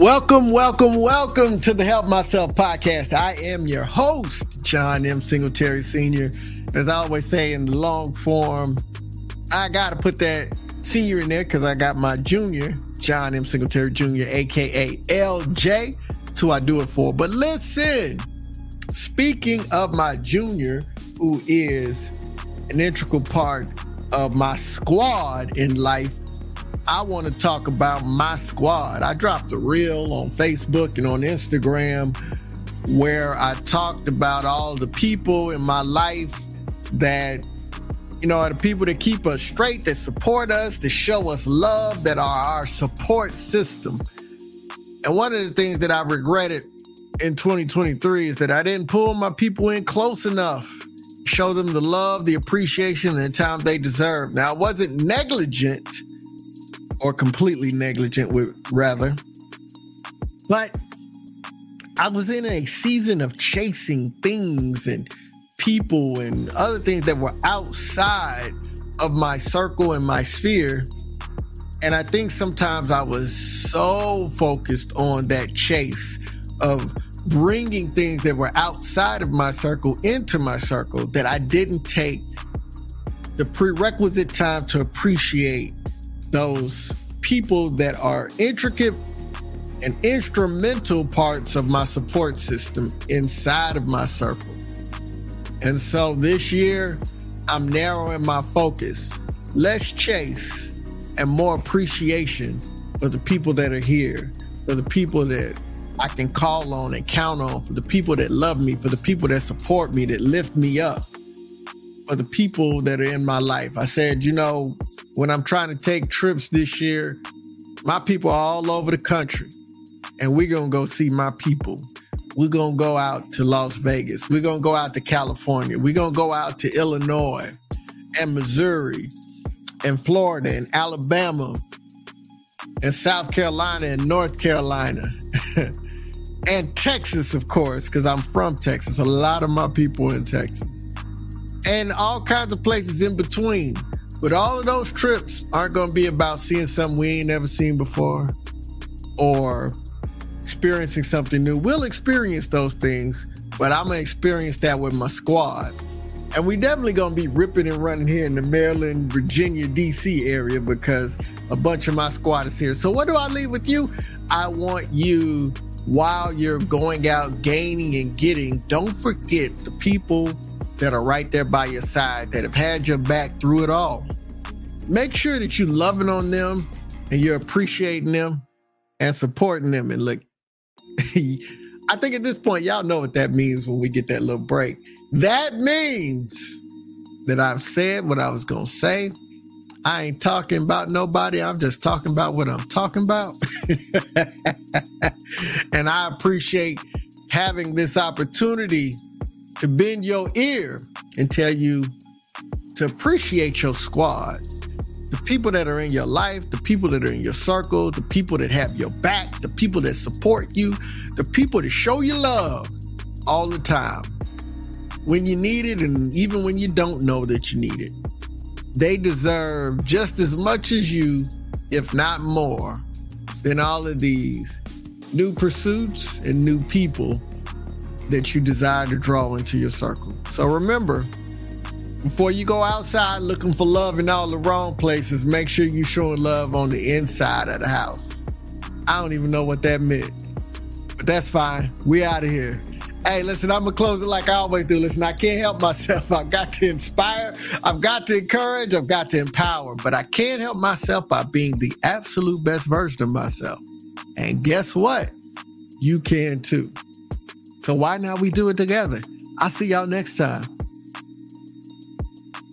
Welcome, welcome, welcome to the Help Myself podcast. I am your host, John M. Singletary Sr. As I always say in the long form, I got to put that senior in there because I got my junior, John M. Singletary Jr., aka LJ. Who I do it for. But listen, speaking of my junior, who is an integral part of my squad in life, I want to talk about my squad. I dropped a reel on Facebook and on Instagram where I talked about all the people in my life that, you know, are the people that keep us straight, that support us, that show us love, that are our support system. And one of the things that I regretted in 2023 is that I didn't pull my people in close enough, show them the love, the appreciation, and the time they deserve. Now, I wasn't negligent or completely negligent with rather. But I was in a season of chasing things and people and other things that were outside of my circle and my sphere. And I think sometimes I was so focused on that chase of bringing things that were outside of my circle into my circle that I didn't take the prerequisite time to appreciate those people that are intricate and instrumental parts of my support system inside of my circle. And so this year, I'm narrowing my focus. Less chase and more appreciation for the people that are here, for the people that I can call on and count on, for the people that love me, for the people that support me, that lift me up, for the people that are in my life. I said, you know, when I'm trying to take trips this year, my people are all over the country, and we're gonna go see my people. We're gonna go out to Las Vegas. We're gonna go out to California. We're gonna go out to Illinois and Missouri and Florida and Alabama and South Carolina and North Carolina and Texas, of course, because I'm from Texas. A lot of my people in Texas and all kinds of places in between. But all of those trips aren't going to be about seeing something we ain't never seen before or experiencing something new. We'll experience those things, but I'm going to experience that with my squad. And we definitely going to be ripping and running here in the Maryland, Virginia, DC area because a bunch of my squad is here. So, what do I leave with you? I want you, while you're going out gaining and getting, don't forget the people that are right there by your side that have had your back through it all. Make sure that you're loving on them and you're appreciating them and supporting them. And look, I think at this point, y'all know what that means when we get that little break. That means that I've said what I was going to say. I ain't talking about nobody. I'm just talking about what I'm talking about. and I appreciate having this opportunity to bend your ear and tell you to appreciate your squad. The people that are in your life, the people that are in your circle, the people that have your back, the people that support you, the people that show you love all the time when you need it and even when you don't know that you need it. They deserve just as much as you, if not more, than all of these new pursuits and new people that you desire to draw into your circle. So remember, before you go outside looking for love in all the wrong places, make sure you're showing love on the inside of the house. I don't even know what that meant, but that's fine. We out of here. Hey, listen, I'm gonna close it like I always do. Listen, I can't help myself. I've got to inspire, I've got to encourage, I've got to empower, but I can't help myself by being the absolute best version of myself. And guess what? You can too. So why not we do it together? I'll see y'all next time.